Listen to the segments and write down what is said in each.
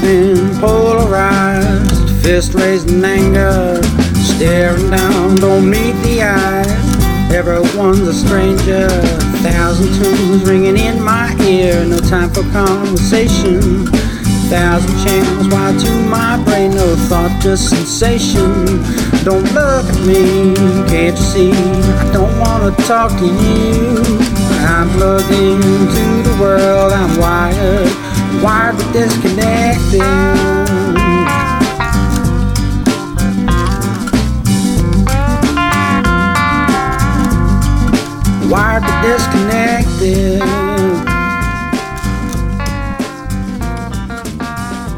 been polarized. Fist raised in anger, staring down, don't meet the eyes. Everyone's a stranger, thousand tunes ringing in my ear. No time for conversation. Thousand channels wired to my brain, no thought, just sensation. Don't look at me, can't you see? I don't wanna talk to you. I'm plugged into the world, I'm wired, wired but disconnected. wired but disconnected.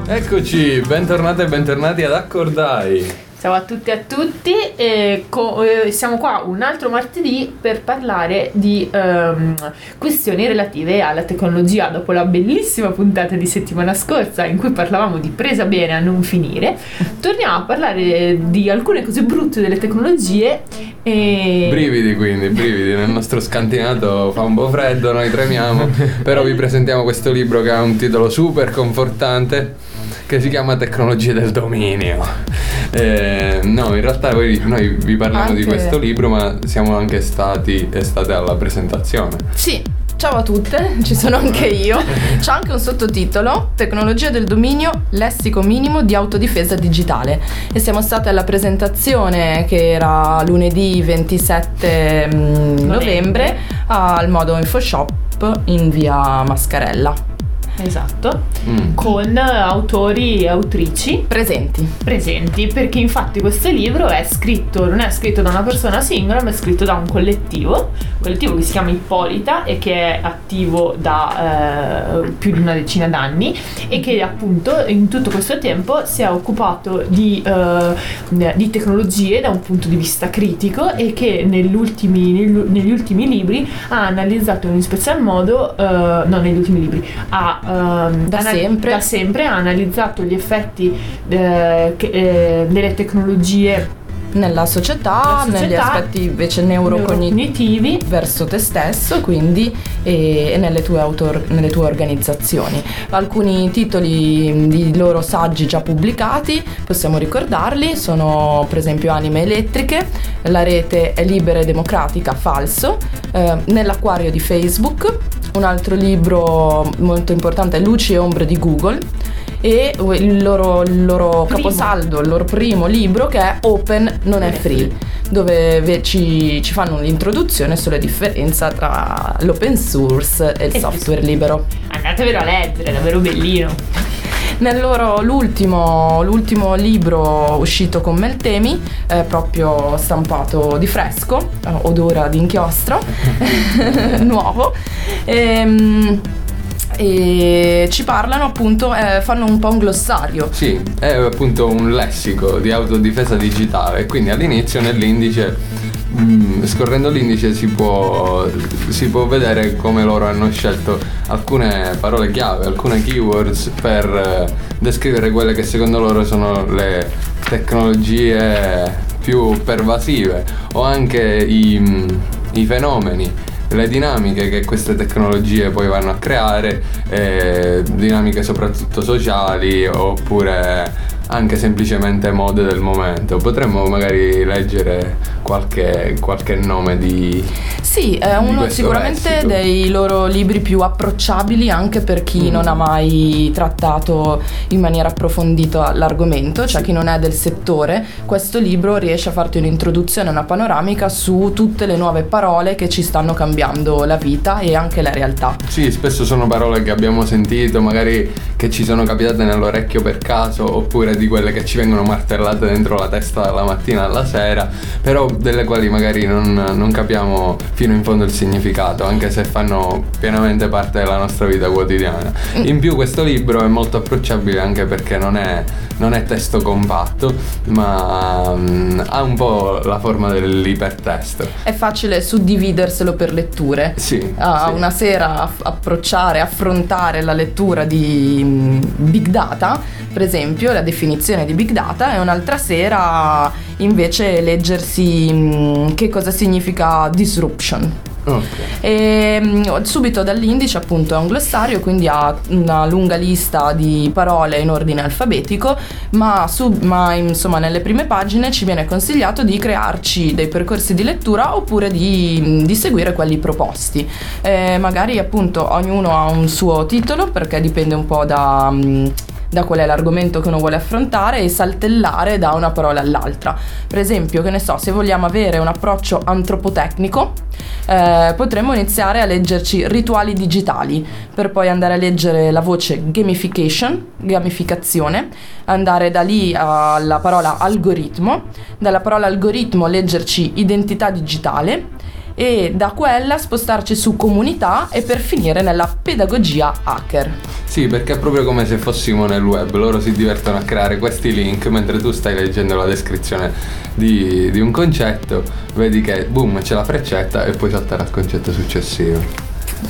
Eccoci, bentornate e bentornati ad Accordai. Ciao a tutti e a tutti, e co- siamo qua un altro martedì per parlare di ehm, questioni relative alla tecnologia. Dopo la bellissima puntata di settimana scorsa in cui parlavamo di presa bene a non finire, torniamo a parlare di alcune cose brutte delle tecnologie e... Brividi quindi, brividi, nel nostro scantinato fa un po' freddo, noi tremiamo, però vi presentiamo questo libro che ha un titolo super confortante che si chiama Tecnologie del dominio. Eh, no, in realtà poi noi vi parliamo di Anche- questo libro, ma siamo anche stati e state alla presentazione. Sì, ciao a tutte, ci sono anche io. C'è anche un sottotitolo, Tecnologia del dominio, lessico minimo di autodifesa digitale. E siamo state alla presentazione che era lunedì 27 mm, novembre al Modo Infoshop in via Mascarella. Esatto, Mm. con autori e autrici Presenti. presenti perché infatti questo libro è scritto non è scritto da una persona singola ma è scritto da un collettivo collettivo che si chiama Ippolita e che è attivo da eh, più di una decina d'anni e che appunto in tutto questo tempo si è occupato di, eh, di tecnologie da un punto di vista critico e che negli ultimi, negli- ultimi libri ha analizzato in special modo eh, no negli ultimi libri ha ehm, Da sempre. da sempre ha analizzato gli effetti eh, che- eh, delle tecnologie Nella società, Nella negli società, aspetti invece neurocognitivi neurocognitivi verso te stesso, quindi e, e nelle, tue autor- nelle tue organizzazioni. Alcuni titoli di loro saggi già pubblicati, possiamo ricordarli, sono per esempio Anime elettriche, La rete è libera e democratica, falso, eh, Nell'acquario di Facebook, un altro libro molto importante è Luci e ombre di Google e il loro, il loro caposaldo, il loro primo libro che è Open non è free, dove ve- ci, ci fanno l'introduzione sulla differenza tra l'open source e il E software libero. andatevelo a leggere è davvero bellino Nel loro, l'ultimo, l'ultimo libro uscito con Meltemi, è proprio stampato di fresco, eh, odora di inchiostro, nuovo. Ehm, E, ci parlano appunto, eh, fanno un po' un glossario. Sì, è appunto un lessico di autodifesa digitale, quindi all'inizio nell'indice, mm, scorrendo l'indice si può, si può vedere come loro hanno scelto alcune parole chiave, alcune keywords per eh, descrivere quelle che secondo loro sono le tecnologie più pervasive o anche i, i fenomeni le dinamiche che queste tecnologie poi vanno a creare, eh, dinamiche soprattutto sociali oppure anche semplicemente mode del momento. Potremmo magari leggere qualche, qualche nome di... Sì, è Di uno sicuramente lessico. dei loro libri più approcciabili anche per chi Mm. non ha mai trattato in maniera approfondita l'argomento, cioè chi non è del settore. Questo libro riesce a farti un'introduzione, una panoramica su tutte le nuove parole che ci stanno cambiando la vita e anche la realtà. Sì, spesso sono parole che abbiamo sentito, magari che ci sono capitate nell'orecchio per caso, oppure di quelle che ci vengono martellate dentro la testa dalla mattina alla sera, però delle quali magari non, non capiamo fino in fondo il significato, anche se fanno pienamente parte della nostra vita quotidiana. In più questo libro è molto approcciabile anche perché non è, non è testo compatto, ma mm, ha un po' la forma dell'ipertesto. È facile suddividerselo per letture. Sì. a sì. una sera approcciare, affrontare la lettura di mm, Big Data, per esempio, la definizione di Big Data, e un'altra sera invece leggersi mm, che cosa significa disruption. Ok. E mm, subito dall'indice appunto è un glossario, quindi ha una lunga lista di parole in ordine alfabetico, ma, sub- ma, insomma nelle prime pagine ci viene consigliato di crearci dei percorsi di lettura oppure di, di seguire quelli proposti. Eh, magari appunto ognuno ha un suo titolo perché dipende un po' da... da qual è l'argomento che uno vuole affrontare e saltellare da una parola all'altra. Per esempio, che ne so, se vogliamo avere un approccio antropotecnico, eh, potremmo iniziare a leggerci rituali digitali, per poi andare a leggere la voce gamification, gamificazione, andare da lì alla parola algoritmo, dalla parola algoritmo leggerci identità digitale e da quella spostarci su comunità e per finire nella pedagogia hacker. Sì, perché è proprio come se fossimo nel web, loro si divertono a creare questi link mentre tu stai leggendo la descrizione di, di un concetto, vedi che boom c'è la freccetta e puoi saltare al concetto successivo.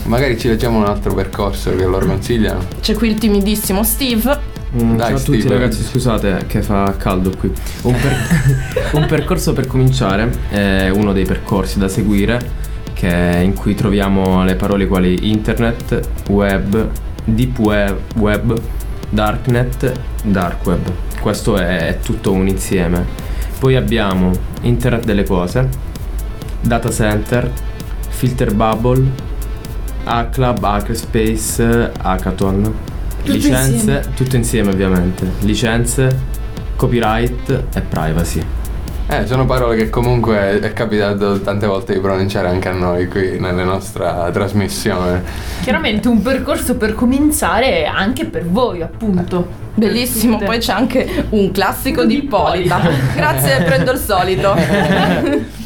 Magari ci leggiamo un altro percorso che loro consigliano. C'è qui il timidissimo Steve. Mm, Dai, ciao a tutti ragazzi, scusate che fa caldo qui. Un, per- un percorso per cominciare è uno dei percorsi da seguire che- in cui troviamo le parole quali internet, web, deep web, web, darknet, dark web. Questo è, è tutto un insieme. Poi abbiamo internet delle cose, data center, filter bubble, Hacklab, Hackerspace, Hackathon. Licenze, tutto insieme ovviamente. Licenze, copyright e privacy. Eh, sono parole che comunque è capitato tante volte di pronunciare anche a noi qui nella nostra trasmissione. Chiaramente un percorso per cominciare anche per voi, appunto. Bellissimo, poi c'è anche un classico di. Ippolita. Grazie, prendo il solito.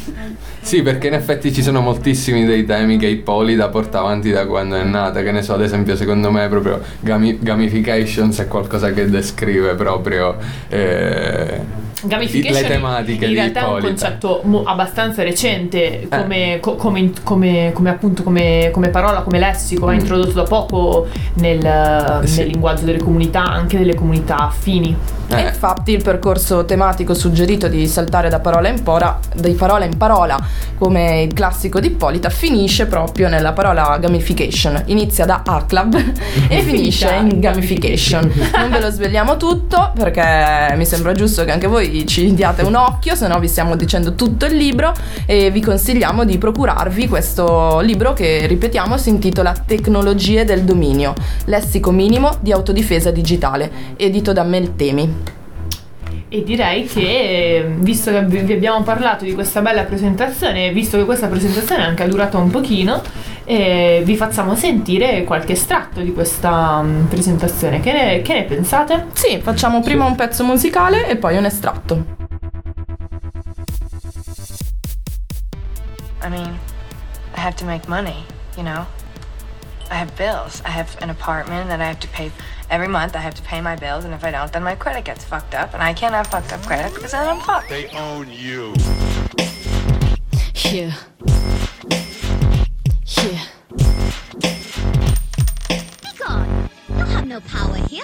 Sì, perché in effetti ci sono moltissimi dei temi che Ippolita porta avanti da quando è nata, che ne so, ad esempio secondo me proprio gami- gamifications è qualcosa che descrive proprio eh, Gamification le tematiche in di realtà è un concetto abbastanza Eh. recente come, co- come- come- come appunto come, come parola, come lessico, è Mm. introdotto da poco nel, Sì. nel linguaggio delle comunità, anche delle comunità affini. E Eh, infatti il percorso tematico suggerito di saltare da parola in parola, di parola in parola, come il classico di Ippolita, finisce proprio nella parola gamification. Inizia da Hacklab e finisce in gamification. Non ve lo svegliamo tutto perché mi sembra giusto che anche voi ci diate un occhio, se no vi stiamo dicendo tutto il libro e vi consigliamo di procurarvi questo libro che, ripetiamo, si intitola Tecnologie del dominio, lessico minimo di autodifesa digitale, edito da Meltemi. E direi che, visto che vi abbiamo parlato di questa bella presentazione, visto che questa presentazione è anche durata un pochino, eh, vi facciamo sentire qualche estratto di questa mm, presentazione. Che ne, che ne pensate? Sì, facciamo prima un pezzo musicale e poi un estratto. I mean, I have to make money, you know? I have bills. I have an apartment that I have to pay every month. I have to pay my bills, and if I don't, then my credit gets fucked up, and I can't have fucked up credit because then I'm fucked. They own you. Yeah. Yeah. Be gone. You'll have no power here.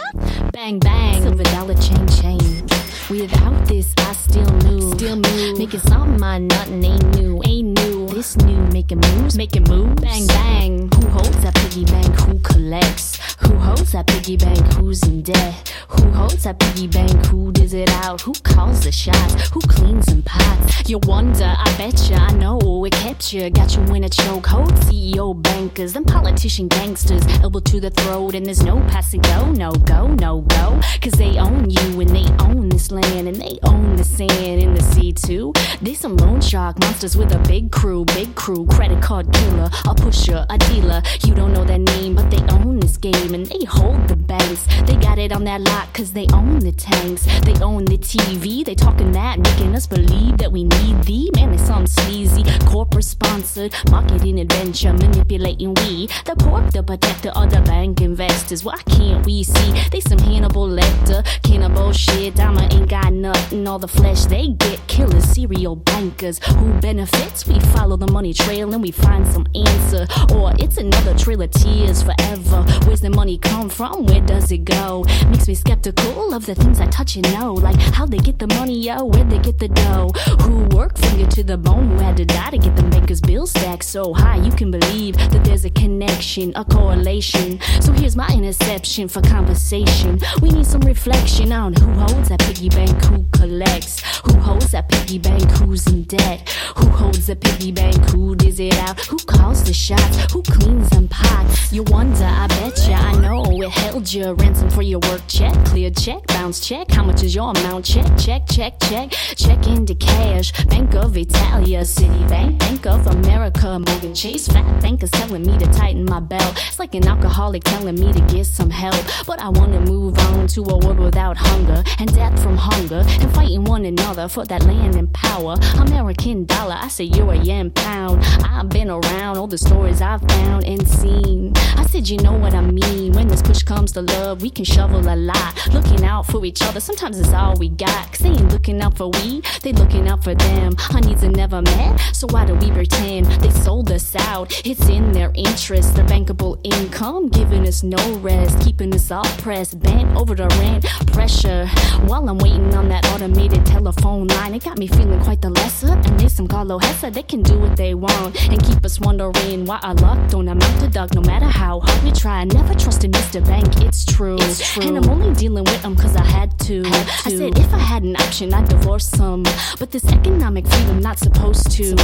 Bang bang. Silver dollar chain chain. Without this, I still move. Still move. Making something I nothing ain't new. Ain't new. This new making moves. Making moves. Bang bang. Who holds that piggy bank? Who collects? Who holds that piggy bank? Who's in debt? Who holds that piggy bank? Who does it out? Who calls the shots? Who cleans them pots? You wonder, I betcha, I know it kept you. Got you in a chokehold. CEO bankers, them politician gangsters, elbow to the throat, and there's no passing go, no go, no go. Cause they own you and they own this land and they own the sand in the sea too. They some loan shark monsters with a big crew, big crew, credit card killer, a pusher, a dealer. You don't know their name, but they own this game and they hold the banks. They got it on that lot cause they own the tanks. They own the TV, they talking that, making us believe that we need thee. Man, they some sleazy, corporate sponsored, marketing adventure, manipulating we. The pork, the protector of the bank investors. Why can't we see? They some Hannibal Lecter, cannibal shit. Dama ain't got nothing, all the flesh they get. Killers, serial bankers. Who benefits? We follow the money trail and we find some answer. Or it's another trail of tears forever. Where's the money come from? Where does it go? Makes me skeptical of the things I touch and know. Like how they get the money, yo, where they get the dough. Who work finger to the bone who had to die to get the banker's bill stacked so high you can believe that there's a connection, a correlation. So here's my interception for conversation. We need some reflection on who holds that piggy bank, who collects, who holds that piggy bank, who's in debt, who holds the piggy bank, who digs it out, who calls the shots, who cleans them pots. You wonder, I betcha, I know it held you ransom for your work check, clear check, bounce check. How much is your amount? Check, check, check, check, check into cash. Bank of Italia, Citibank, Bank of America, Morgan Chase, fat bankers telling me to tighten my belt. It's like an alcoholic telling me to get some help, but I wanna move on to a world without hunger and death from hunger and fighting one another for that land and power. American dollar, I say you're a yen, pound. I've been around all the stories I've found and seen. I said, you know what I mean. When this push comes to love, we can shovel a lot. Looking out for each other, sometimes it's all we got. Cause they ain't looking out for we, they looking out for them. Needs are never met, so why do we pretend they sold us out? It's in their interest, their bankable income, giving us no rest, keeping us all pressed, bent over the rent pressure. While I'm waiting on that automated telephone line, it got me feeling quite the lesser. And there's some Carlo Hessa, they can do what they want and keep us wondering why our luck don't amount to duck. No matter how hard we try, I never trusted Mr. Bank, it's true. And I'm only dealing with them cause I had to. I said if I had an option, I'd divorce some. But this economic freedom, not supposed to.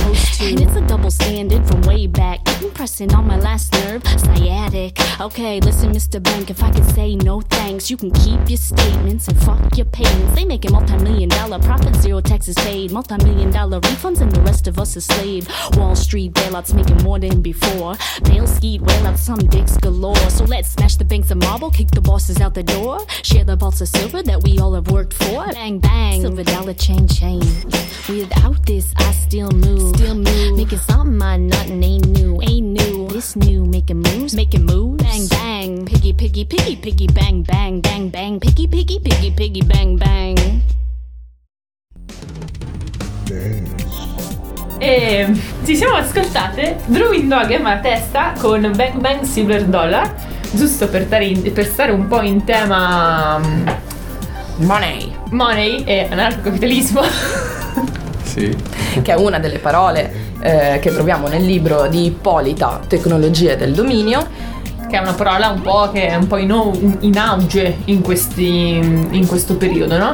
And it's a double standard from way back. I'm pressing on my last nerve, sciatic. Okay, listen, Mr. Bank, if I could say no thanks, you can keep your statements and fuck your payments. They make a multi million dollar profit, zero taxes paid, multi million dollar refunds, and the rest of us are slave. Wall Street bailouts making more than before. Pale skied whale out some dicks galore. So let's smash the banks of marble, kick the bosses out the door. Share the vaults of silver that we all have worked for. Bang, bang. Silver dollar chain chain. Without this, I still move. Still move. Making something I nothing ain't new. Ain't new. This new. Making moves. Making moves. Bang, bang. Piggy, piggy, piggy, piggy, bang, bang, bang, bang. Piggy, piggy, piggy, piggy, bang, bang. E ci siamo ascoltate Drawing Dog e Malatesta con Bang Bang Silver Dollar, giusto per, stare in- per stare un po' in tema mm, Money, money e anarcocapitalismo. Sì. che è una delle parole eh, che troviamo nel libro di Ippolita, Tecnologie del dominio. che è una parola un po' che è un po' in, au- in auge in, questi, in questo periodo, no?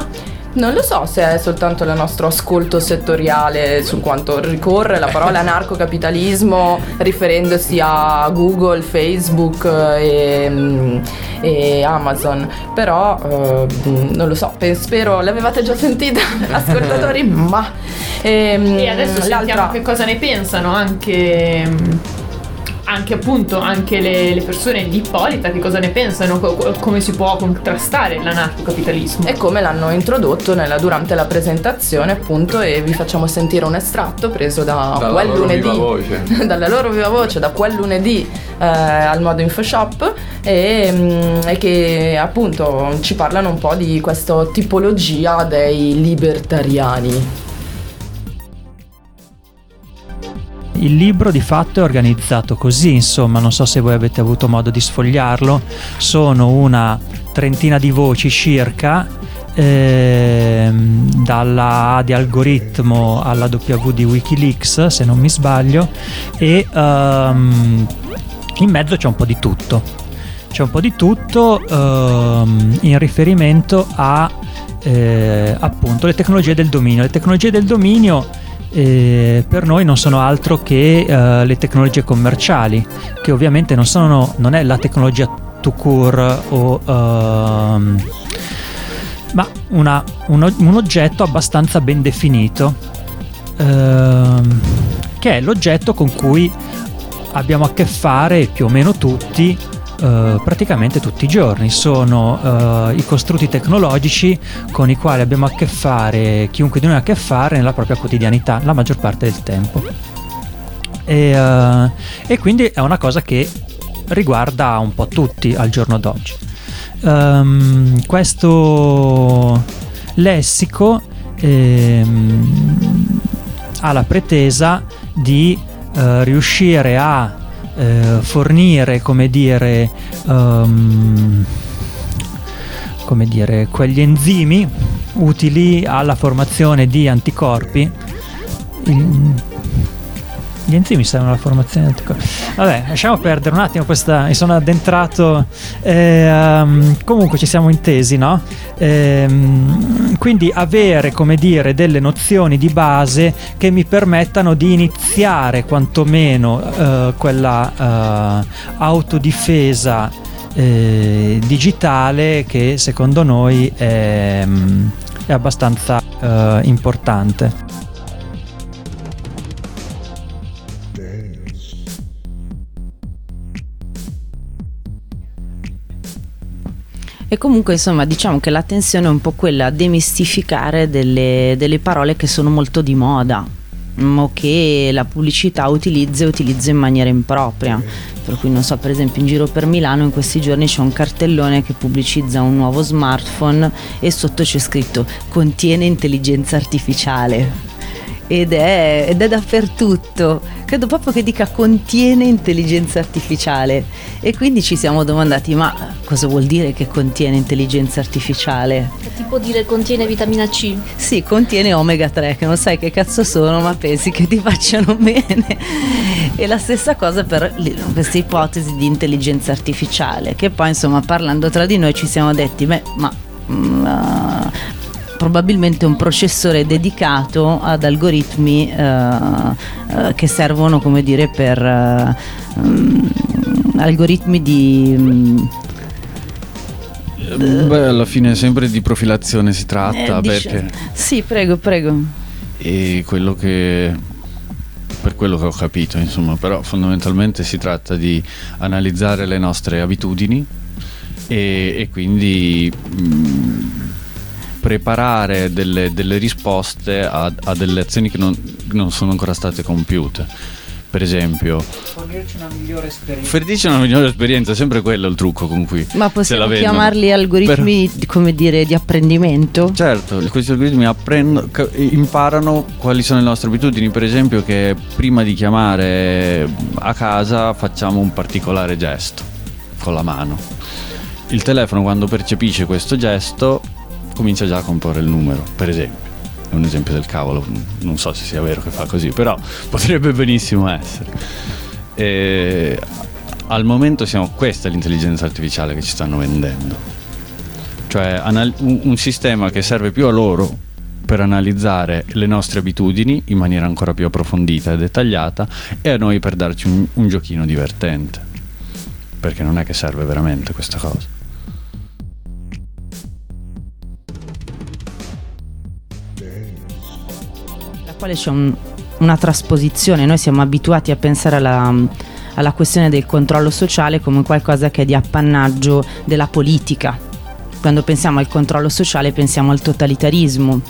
Non lo so se è soltanto il nostro ascolto settoriale su quanto ricorre la parola anarcocapitalismo riferendosi a Google, Facebook eh, e, e Amazon, però eh, non lo so, pe- spero l'avevate già sentita ascoltatori, ma... ehm, E adesso sentiamo l'altra- che cosa ne pensano anche, anche appunto anche le, le persone di Ippolita, che cosa ne pensano, co- co- come si può contrastare l'anarcocapitalismo. e come l'hanno introdotto nella- durante la presentazione appunto e vi facciamo sentire un estratto preso da Dalla quel loro lunedì viva voce. dalla loro viva voce da quel lunedì eh, al modo infoshop e, mm, e che appunto ci parlano un po' di questa tipologia dei libertariani Il libro di fatto è organizzato così, insomma, non so se voi avete avuto modo di sfogliarlo, sono una trentina di voci circa, ehm, dalla A di algoritmo alla W di Wikileaks, se non mi sbaglio, e ehm, in mezzo c'è un po' di tutto. C'è un po' di tutto ehm, in riferimento a eh, appunto le tecnologie del dominio. Le tecnologie del dominio eh, per noi non sono altro che eh, le tecnologie commerciali, che ovviamente non, sono, non è la tecnologia to cure o ehm, ma una- un, un oggetto abbastanza ben definito, ehm, che è l'oggetto con cui abbiamo a che fare più o meno tutti eh, praticamente tutti i giorni. Sono eh, i costrutti tecnologici con i quali abbiamo a che fare, chiunque di noi ha a che fare nella propria quotidianità, la maggior parte del tempo. E, eh, e quindi è una cosa che riguarda un po' tutti al giorno d'oggi. Ehm, questo lessico ehm, ha la pretesa di eh, riuscire a eh, fornire, come dire, ehm, come dire, quegli enzimi utili alla formazione di anticorpi il- gli enzimi servono alla formazione del corpo. Vabbè, lasciamo perdere un attimo questa. Mi sono addentrato. eh, um, comunque ci siamo intesi, no? Ehm, quindi avere, come dire, delle nozioni di base che mi permettano di iniziare quantomeno eh, quella eh, autodifesa eh, digitale che secondo noi è, è abbastanza eh, importante. E comunque insomma diciamo che l'attenzione è un po' quella a demistificare delle, delle parole che sono molto di moda mm, o che la pubblicità utilizza e utilizza in maniera impropria. Per cui non so, per esempio in giro per Milano in questi giorni c'è un cartellone che pubblicizza un nuovo smartphone e sotto c'è scritto contiene intelligenza artificiale. Ed è, ed è dappertutto, credo proprio che dica contiene intelligenza artificiale e quindi ci siamo domandati ma cosa vuol dire che contiene intelligenza artificiale? Tipo dire contiene vitamina C. Sì, contiene omega 3 che non sai che cazzo sono ma pensi che ti facciano bene. E la stessa cosa per queste ipotesi di intelligenza artificiale che poi insomma parlando tra di noi ci siamo detti beh ma... mm, ah, probabilmente un processore dedicato ad algoritmi eh, eh, che servono come dire per mm, algoritmi di mm, Beh, alla fine sempre di profilazione si tratta eh, perché sì prego prego. È quello che per quello che ho capito, insomma, però fondamentalmente si tratta di analizzare le nostre abitudini e, e quindi mh, preparare delle, delle risposte a, a delle azioni che non, non sono ancora state compiute. Per esempio, Fornirci una migliore esperienza. Ferdici una migliore esperienza, è sempre quello il trucco con cui ma possiamo chiamarli algoritmi di- come dire di apprendimento Certo, questi algoritmi apprendono, ca- imparano quali sono le nostre abitudini, per esempio che prima di chiamare a casa facciamo un particolare gesto con la mano. Il telefono quando percepisce questo gesto comincia già a comporre il numero, per esempio. È un esempio del cavolo, non so se sia vero che fa così, però potrebbe benissimo essere. E al momento siamo, questa è l'intelligenza artificiale che ci stanno vendendo cioè un sistema che serve più a loro per analizzare le nostre abitudini in maniera ancora più approfondita e dettagliata e a noi per darci un, un giochino divertente. Perché non è che serve veramente questa cosa. Quale c'è un- una trasposizione. Noi siamo abituati a pensare alla, alla questione del controllo sociale come qualcosa che è di appannaggio della politica. Quando pensiamo al controllo sociale pensiamo al totalitarismo,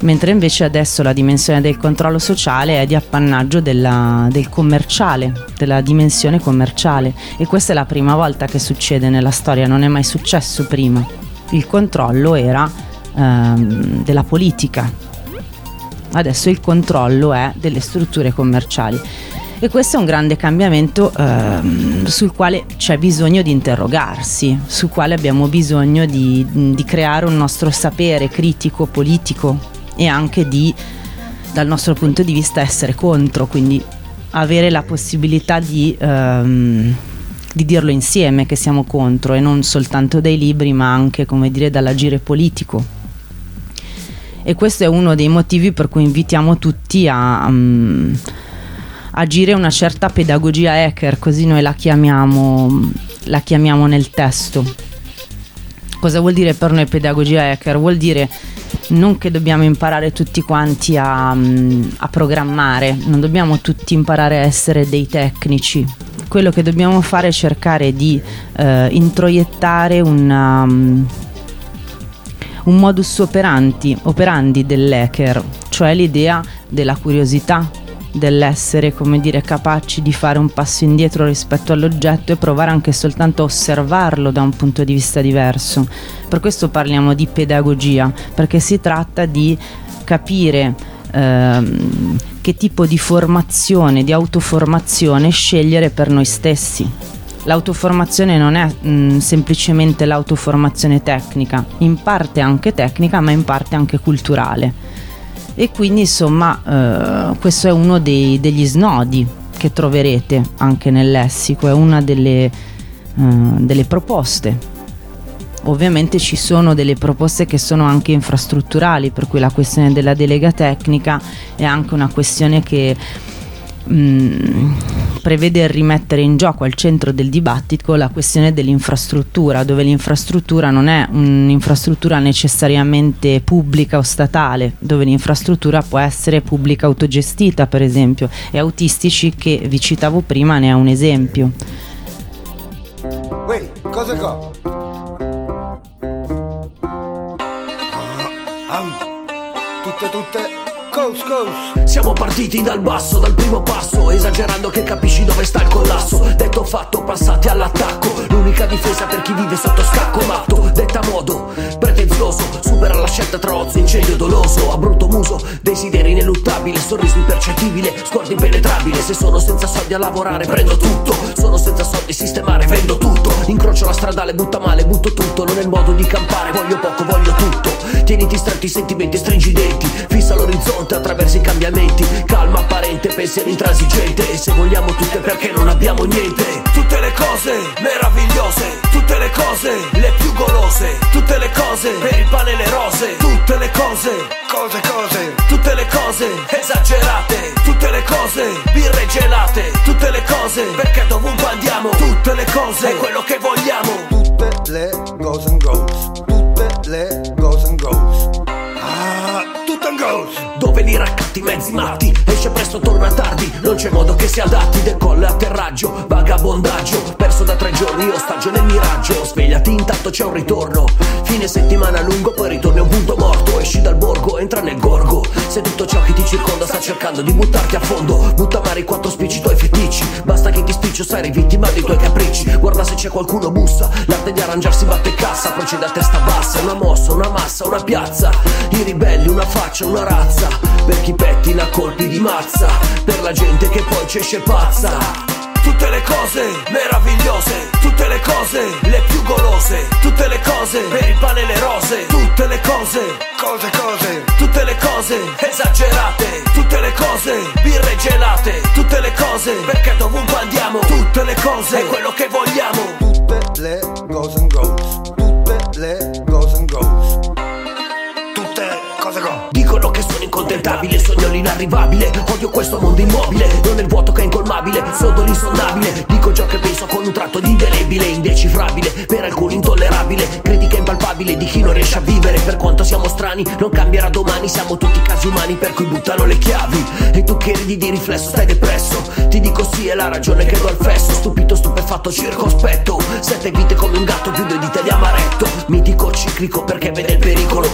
mentre invece adesso la dimensione del controllo sociale è di appannaggio della- del commerciale, della dimensione commerciale. E questa è la prima volta che succede nella storia, non è mai successo prima. Il controllo era ehm, della politica, adesso il controllo è delle strutture commerciali. E questo è un grande cambiamento ehm, sul quale c'è bisogno di interrogarsi, sul quale abbiamo bisogno di, di creare un nostro sapere critico, politico e anche di, dal nostro punto di vista, essere contro, quindi avere la possibilità di, ehm, di dirlo insieme che siamo contro e non soltanto dai libri ma anche, come dire, dall'agire politico e questo è uno dei motivi per cui invitiamo tutti a mm, agire una certa pedagogia hacker, così noi la chiamiamo, la chiamiamo nel testo. Cosa vuol dire per noi pedagogia hacker? Vuol dire non che dobbiamo imparare tutti quanti a, mm, a programmare, non dobbiamo tutti imparare a essere dei tecnici. Quello che dobbiamo fare è cercare di eh, introiettare una, mm, un modus operandi, operandi dell'hacker, cioè l'idea della curiosità, dell'essere, come dire, capaci di fare un passo indietro rispetto all'oggetto e provare anche soltanto a osservarlo da un punto di vista diverso. Per questo parliamo di pedagogia, perché si tratta di capire ehm, che tipo di formazione, di autoformazione scegliere per noi stessi. L'autoformazione non è mh, semplicemente l'autoformazione tecnica, in parte anche tecnica, ma in parte anche culturale. e quindi insomma eh, questo è uno dei- degli snodi che troverete anche nel lessico, è una delle, eh, delle proposte. Ovviamente ci sono delle proposte che sono anche infrastrutturali, per cui la questione della delega tecnica è anche una questione che mh, prevede il rimettere in gioco al centro del dibattito la questione dell'infrastruttura, dove l'infrastruttura non è un'infrastruttura necessariamente pubblica o statale, dove l'infrastruttura può essere pubblica autogestita, per esempio, e autistici che vi citavo prima ne è un esempio. Uè, cosa qua? Tutte, tutte, coast, coast. Siamo partiti dal basso, dal primo passo Esagerando che capisci dove sta il collasso. Detto fatto, passati all'attacco. L'unica difesa per chi vive sotto scacco matto Detta modo, pretenzioso. Supera la scelta tra ozio, incendio doloso. A brutto muso, desideri ineluttabile Sorriso impercettibile, sguardo impenetrabile. Se sono senza soldi a lavorare prendo tutto. Sono senza soldi a sistemare, vendo tutto. Incrocio la stradale, butta male, butto tutto. Non è il modo di campare, voglio poco, voglio tutto. Tieniti stretti i sentimenti, stringi i denti Fissa l'orizzonte attraverso i cambiamenti. Calma apparente, pensiero intransigente. E se vogliamo tutte perché non abbiamo niente? Tutte le cose meravigliose Tutte le cose le più golose Tutte le cose per il pane e le rose. Tutte le cose Cose, cose Tutte le cose esagerate. Tutte le cose birre gelate Tutte le cose perché dovunque andiamo Tutte le cose è quello che vogliamo. Tutte le goes and goes. Tutte le Dove li raccatti mezzi matti. Esce presto, torna tardi Non c'è modo che si adatti. Decolle atterraggio Vagabondaggio. Perso da tre giorni Ostaggio nel miraggio. Svegliati intanto c'è un ritorno. Fine settimana lungo Poi ritorni a un punto morto. Esci dal borgo Entra nel gorgo. Se tutto ciò che ti circonda Sta cercando di buttarti a fondo. Butta a mare i quattro spicci tuoi feticci Basta che ti spiccio Sarai vittima dei tuoi capricci Guarda se c'è qualcuno bussa. L'arte di arrangiarsi batte cassa Procede a testa bassa. Una mossa, una massa, una piazza. I ribelli, una faccia, una razza. Per chi pettina colpi di mazza. Per la gente che poi ci esce pazza Tutte le cose meravigliose Tutte le cose le più golose Tutte le cose per il pane e le rose Tutte le cose Cose, cose. Tutte le cose esagerate Tutte le cose birre gelate Tutte le cose perché dovunque andiamo Tutte le cose è quello che vogliamo Tutte le goes and goes. Tutte le goes Dicono che sono incontentabile, sogno l'inarrivabile Odio questo mondo immobile, non è il vuoto che è incolmabile Sono l'insondabile, dico ciò che penso con un tratto di indelebile Indecifrabile, per alcuni intollerabile Critica impalpabile di chi non riesce a vivere Per quanto siamo strani, non cambierà domani Siamo tutti casi umani per cui buttano le chiavi E tu che ridi di riflesso, stai depresso Ti dico sì, è la ragione che do al fesso Stupito, stupefatto, circospetto Sette vite come un gatto, più due dita di amaretto Mitico, ciclico perché vede il pericolo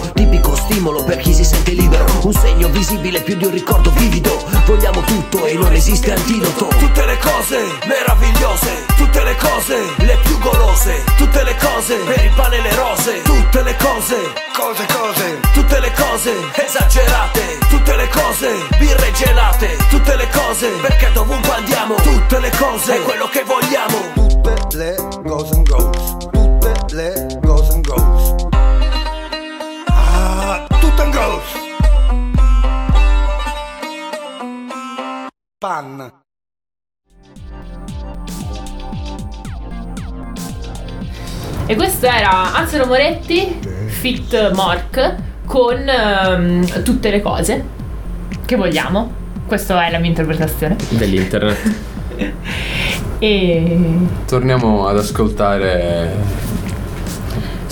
stimolo per chi si sente libero. Un segno visibile più di un ricordo vivido. Vogliamo tutto e non esiste antidoto. Tutte le cose meravigliose Tutte le cose le più golose Tutte le cose per il pane e le rose. Tutte le cose Cose, cose. Tutte le cose esagerate. Tutte le cose birre gelate Tutte le cose perché dovunque andiamo Tutte le cose è quello che vogliamo. Tutte le goes Pan. E questo era Anselo Moretti, Fit Mork, con ehm, tutte le cose che vogliamo. Questa è la mia interpretazione. Dell'internet. E Torniamo ad ascoltare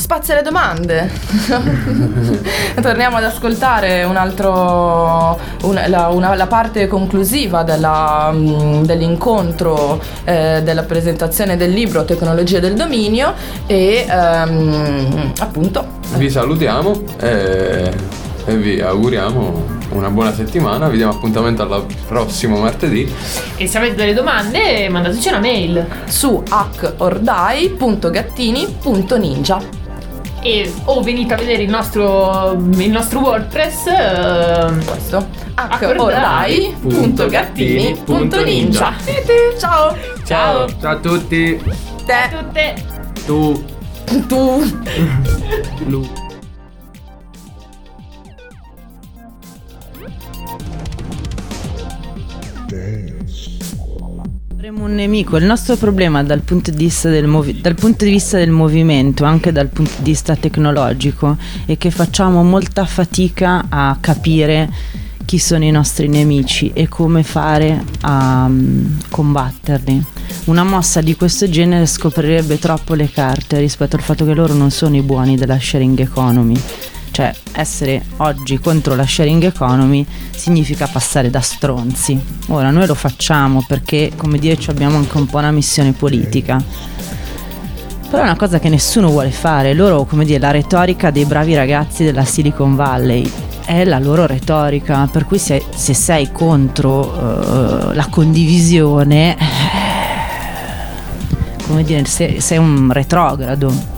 Spazio alle domande. Torniamo ad ascoltare un altro, un- la, una- la parte conclusiva della, mm, dell'incontro eh, della presentazione del libro Tecnologie del dominio e ehm, appunto Vi salutiamo e, e vi auguriamo una buona settimana. Vi diamo appuntamento al prossimo martedì. E se avete delle domande, mandateci una mail su hackordai.gattini.ninja e o venite a vedere il nostro, il nostro WordPress. ehm, questo hackordai.gattini.ninja. Ciao! Ciao! Ciao a tutti! Te! Tutte! Tu! Tu! Lu! Avremo un nemico. Il nostro problema dal punto, di vista del movi- dal punto di vista del movimento, anche dal punto di vista tecnologico, è che facciamo molta fatica a capire chi sono i nostri nemici e come fare a mm, combatterli. Una mossa di questo genere scoprirebbe troppo le carte rispetto al fatto che loro non sono i buoni della sharing economy. Cioè, essere oggi contro la sharing economy significa passare da stronzi. Ora, noi lo facciamo perché, come dire, abbiamo anche un po' una missione politica. Però è una cosa che nessuno vuole fare. Loro, come dire, la retorica dei bravi ragazzi della Silicon Valley è la loro retorica. Per cui se, se sei contro uh, la condivisione, come dire, sei, sei un retrogrado.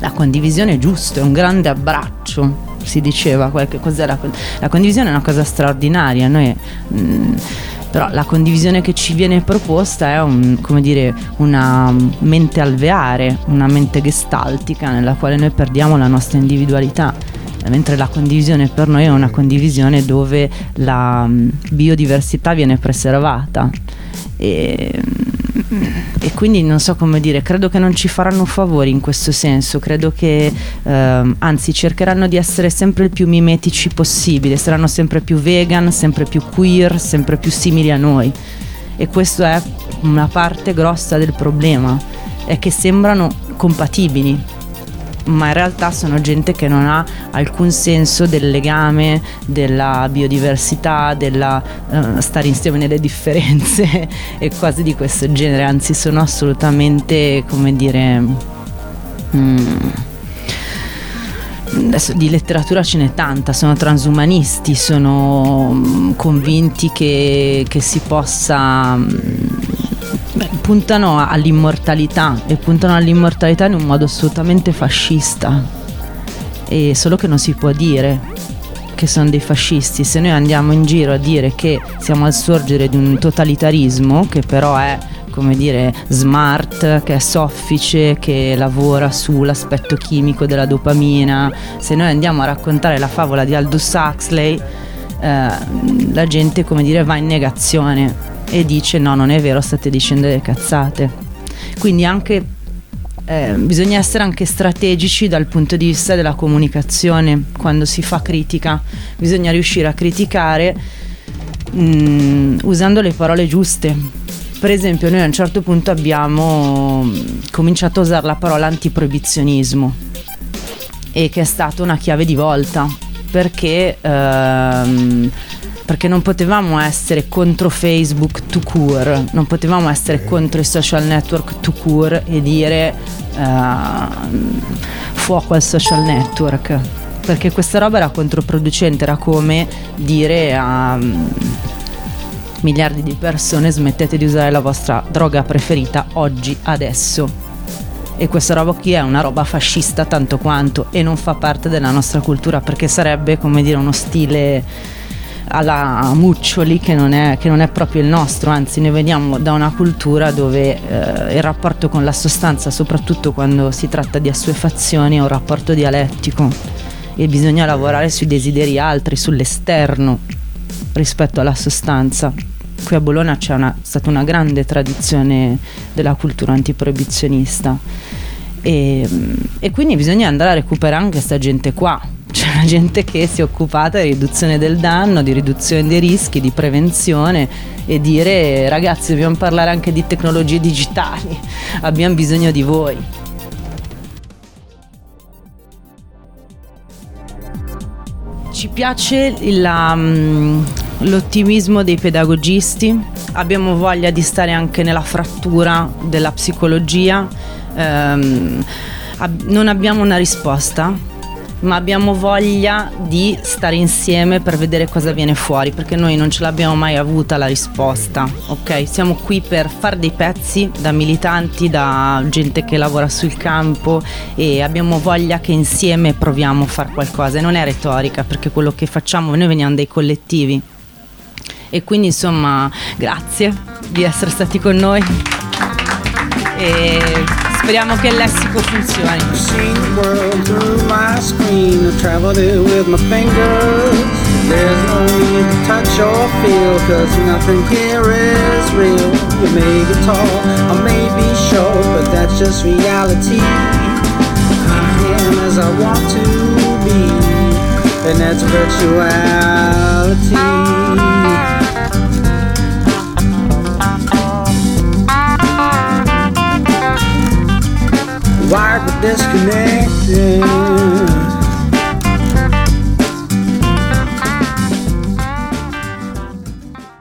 La condivisione è giusto, è un grande abbraccio, si diceva, qualche cos'è la, la condivisione è una cosa straordinaria, noi, mh, però la condivisione che ci viene proposta è un, dire, una mente alveare, una mente gestaltica nella quale noi perdiamo la nostra individualità. Mentre la condivisione per noi è una condivisione dove la mh, biodiversità viene preservata. E, e quindi non so come dire, credo che non ci faranno favori in questo senso, credo che ehm, anzi cercheranno di essere sempre il più mimetici possibile, saranno sempre più vegan, sempre più queer, sempre più simili a noi. E questa è una parte grossa del problema, è che sembrano compatibili ma in realtà sono gente che non ha alcun senso del legame, della biodiversità, della uh, stare insieme nelle differenze e cose di questo genere, anzi sono assolutamente, come dire... Mm, adesso di letteratura ce n'è tanta, sono transumanisti, sono mm, convinti che, che si possa mm, puntano all'immortalità e puntano all'immortalità in un modo assolutamente fascista. E solo che non si può dire che sono dei fascisti. Se noi andiamo in giro a dire che siamo al sorgere di un totalitarismo, che però è come dire smart, che è soffice, che lavora sull'aspetto chimico della dopamina, se noi andiamo a raccontare la favola di Aldous Huxley, eh, la gente come dire va in negazione e dice no non è vero state dicendo delle cazzate. Quindi anche eh, bisogna essere anche strategici dal punto di vista della comunicazione. Quando si fa critica bisogna riuscire a criticare mh, mm, usando le parole giuste. Per esempio noi a un certo punto abbiamo cominciato a usare la parola antiproibizionismo e che è stata una chiave di volta perché ehm, perché non potevamo essere contro Facebook to cure, non potevamo essere contro i social network to cure e dire uh, fuoco al social network, perché questa roba era controproducente, era come dire a um, miliardi di persone smettete di usare la vostra droga preferita oggi, adesso. E questa roba qui è una roba fascista tanto quanto e non fa parte della nostra cultura perché sarebbe come dire uno stile alla Muccioli che non, è, che non è proprio il nostro, anzi noi veniamo da una cultura dove eh, il rapporto con la sostanza, soprattutto quando si tratta di assuefazioni, è un rapporto dialettico e bisogna lavorare sui desideri altri, sull'esterno rispetto alla sostanza. Qui a Bologna c'è una, stata una grande tradizione della cultura antiproibizionista e, e quindi bisogna andare a recuperare anche questa gente qua, c'è una gente che si è occupata di riduzione del danno, di riduzione dei rischi, di prevenzione e dire ragazzi dobbiamo parlare anche di tecnologie digitali, abbiamo bisogno di voi. Ci piace la, mm, l'ottimismo dei pedagogisti, abbiamo voglia di stare anche nella frattura della psicologia, ehm, non abbiamo una risposta, ma abbiamo voglia di stare insieme per vedere cosa viene fuori, perché noi non ce l'abbiamo mai avuta la risposta, ok? Siamo qui per fare dei pezzi da militanti, da gente che lavora sul campo e abbiamo voglia che insieme proviamo a fare qualcosa. E non è retorica, perché quello che facciamo, noi veniamo dai collettivi. E quindi insomma, grazie di essere stati con noi. E speriamo che il lessico funzioni. There's no need to touch or feel, cause nothing here is real. You may be tall, I may be short, but that's just reality. I am as I want to be, and that's virtuality. Wired but disconnected.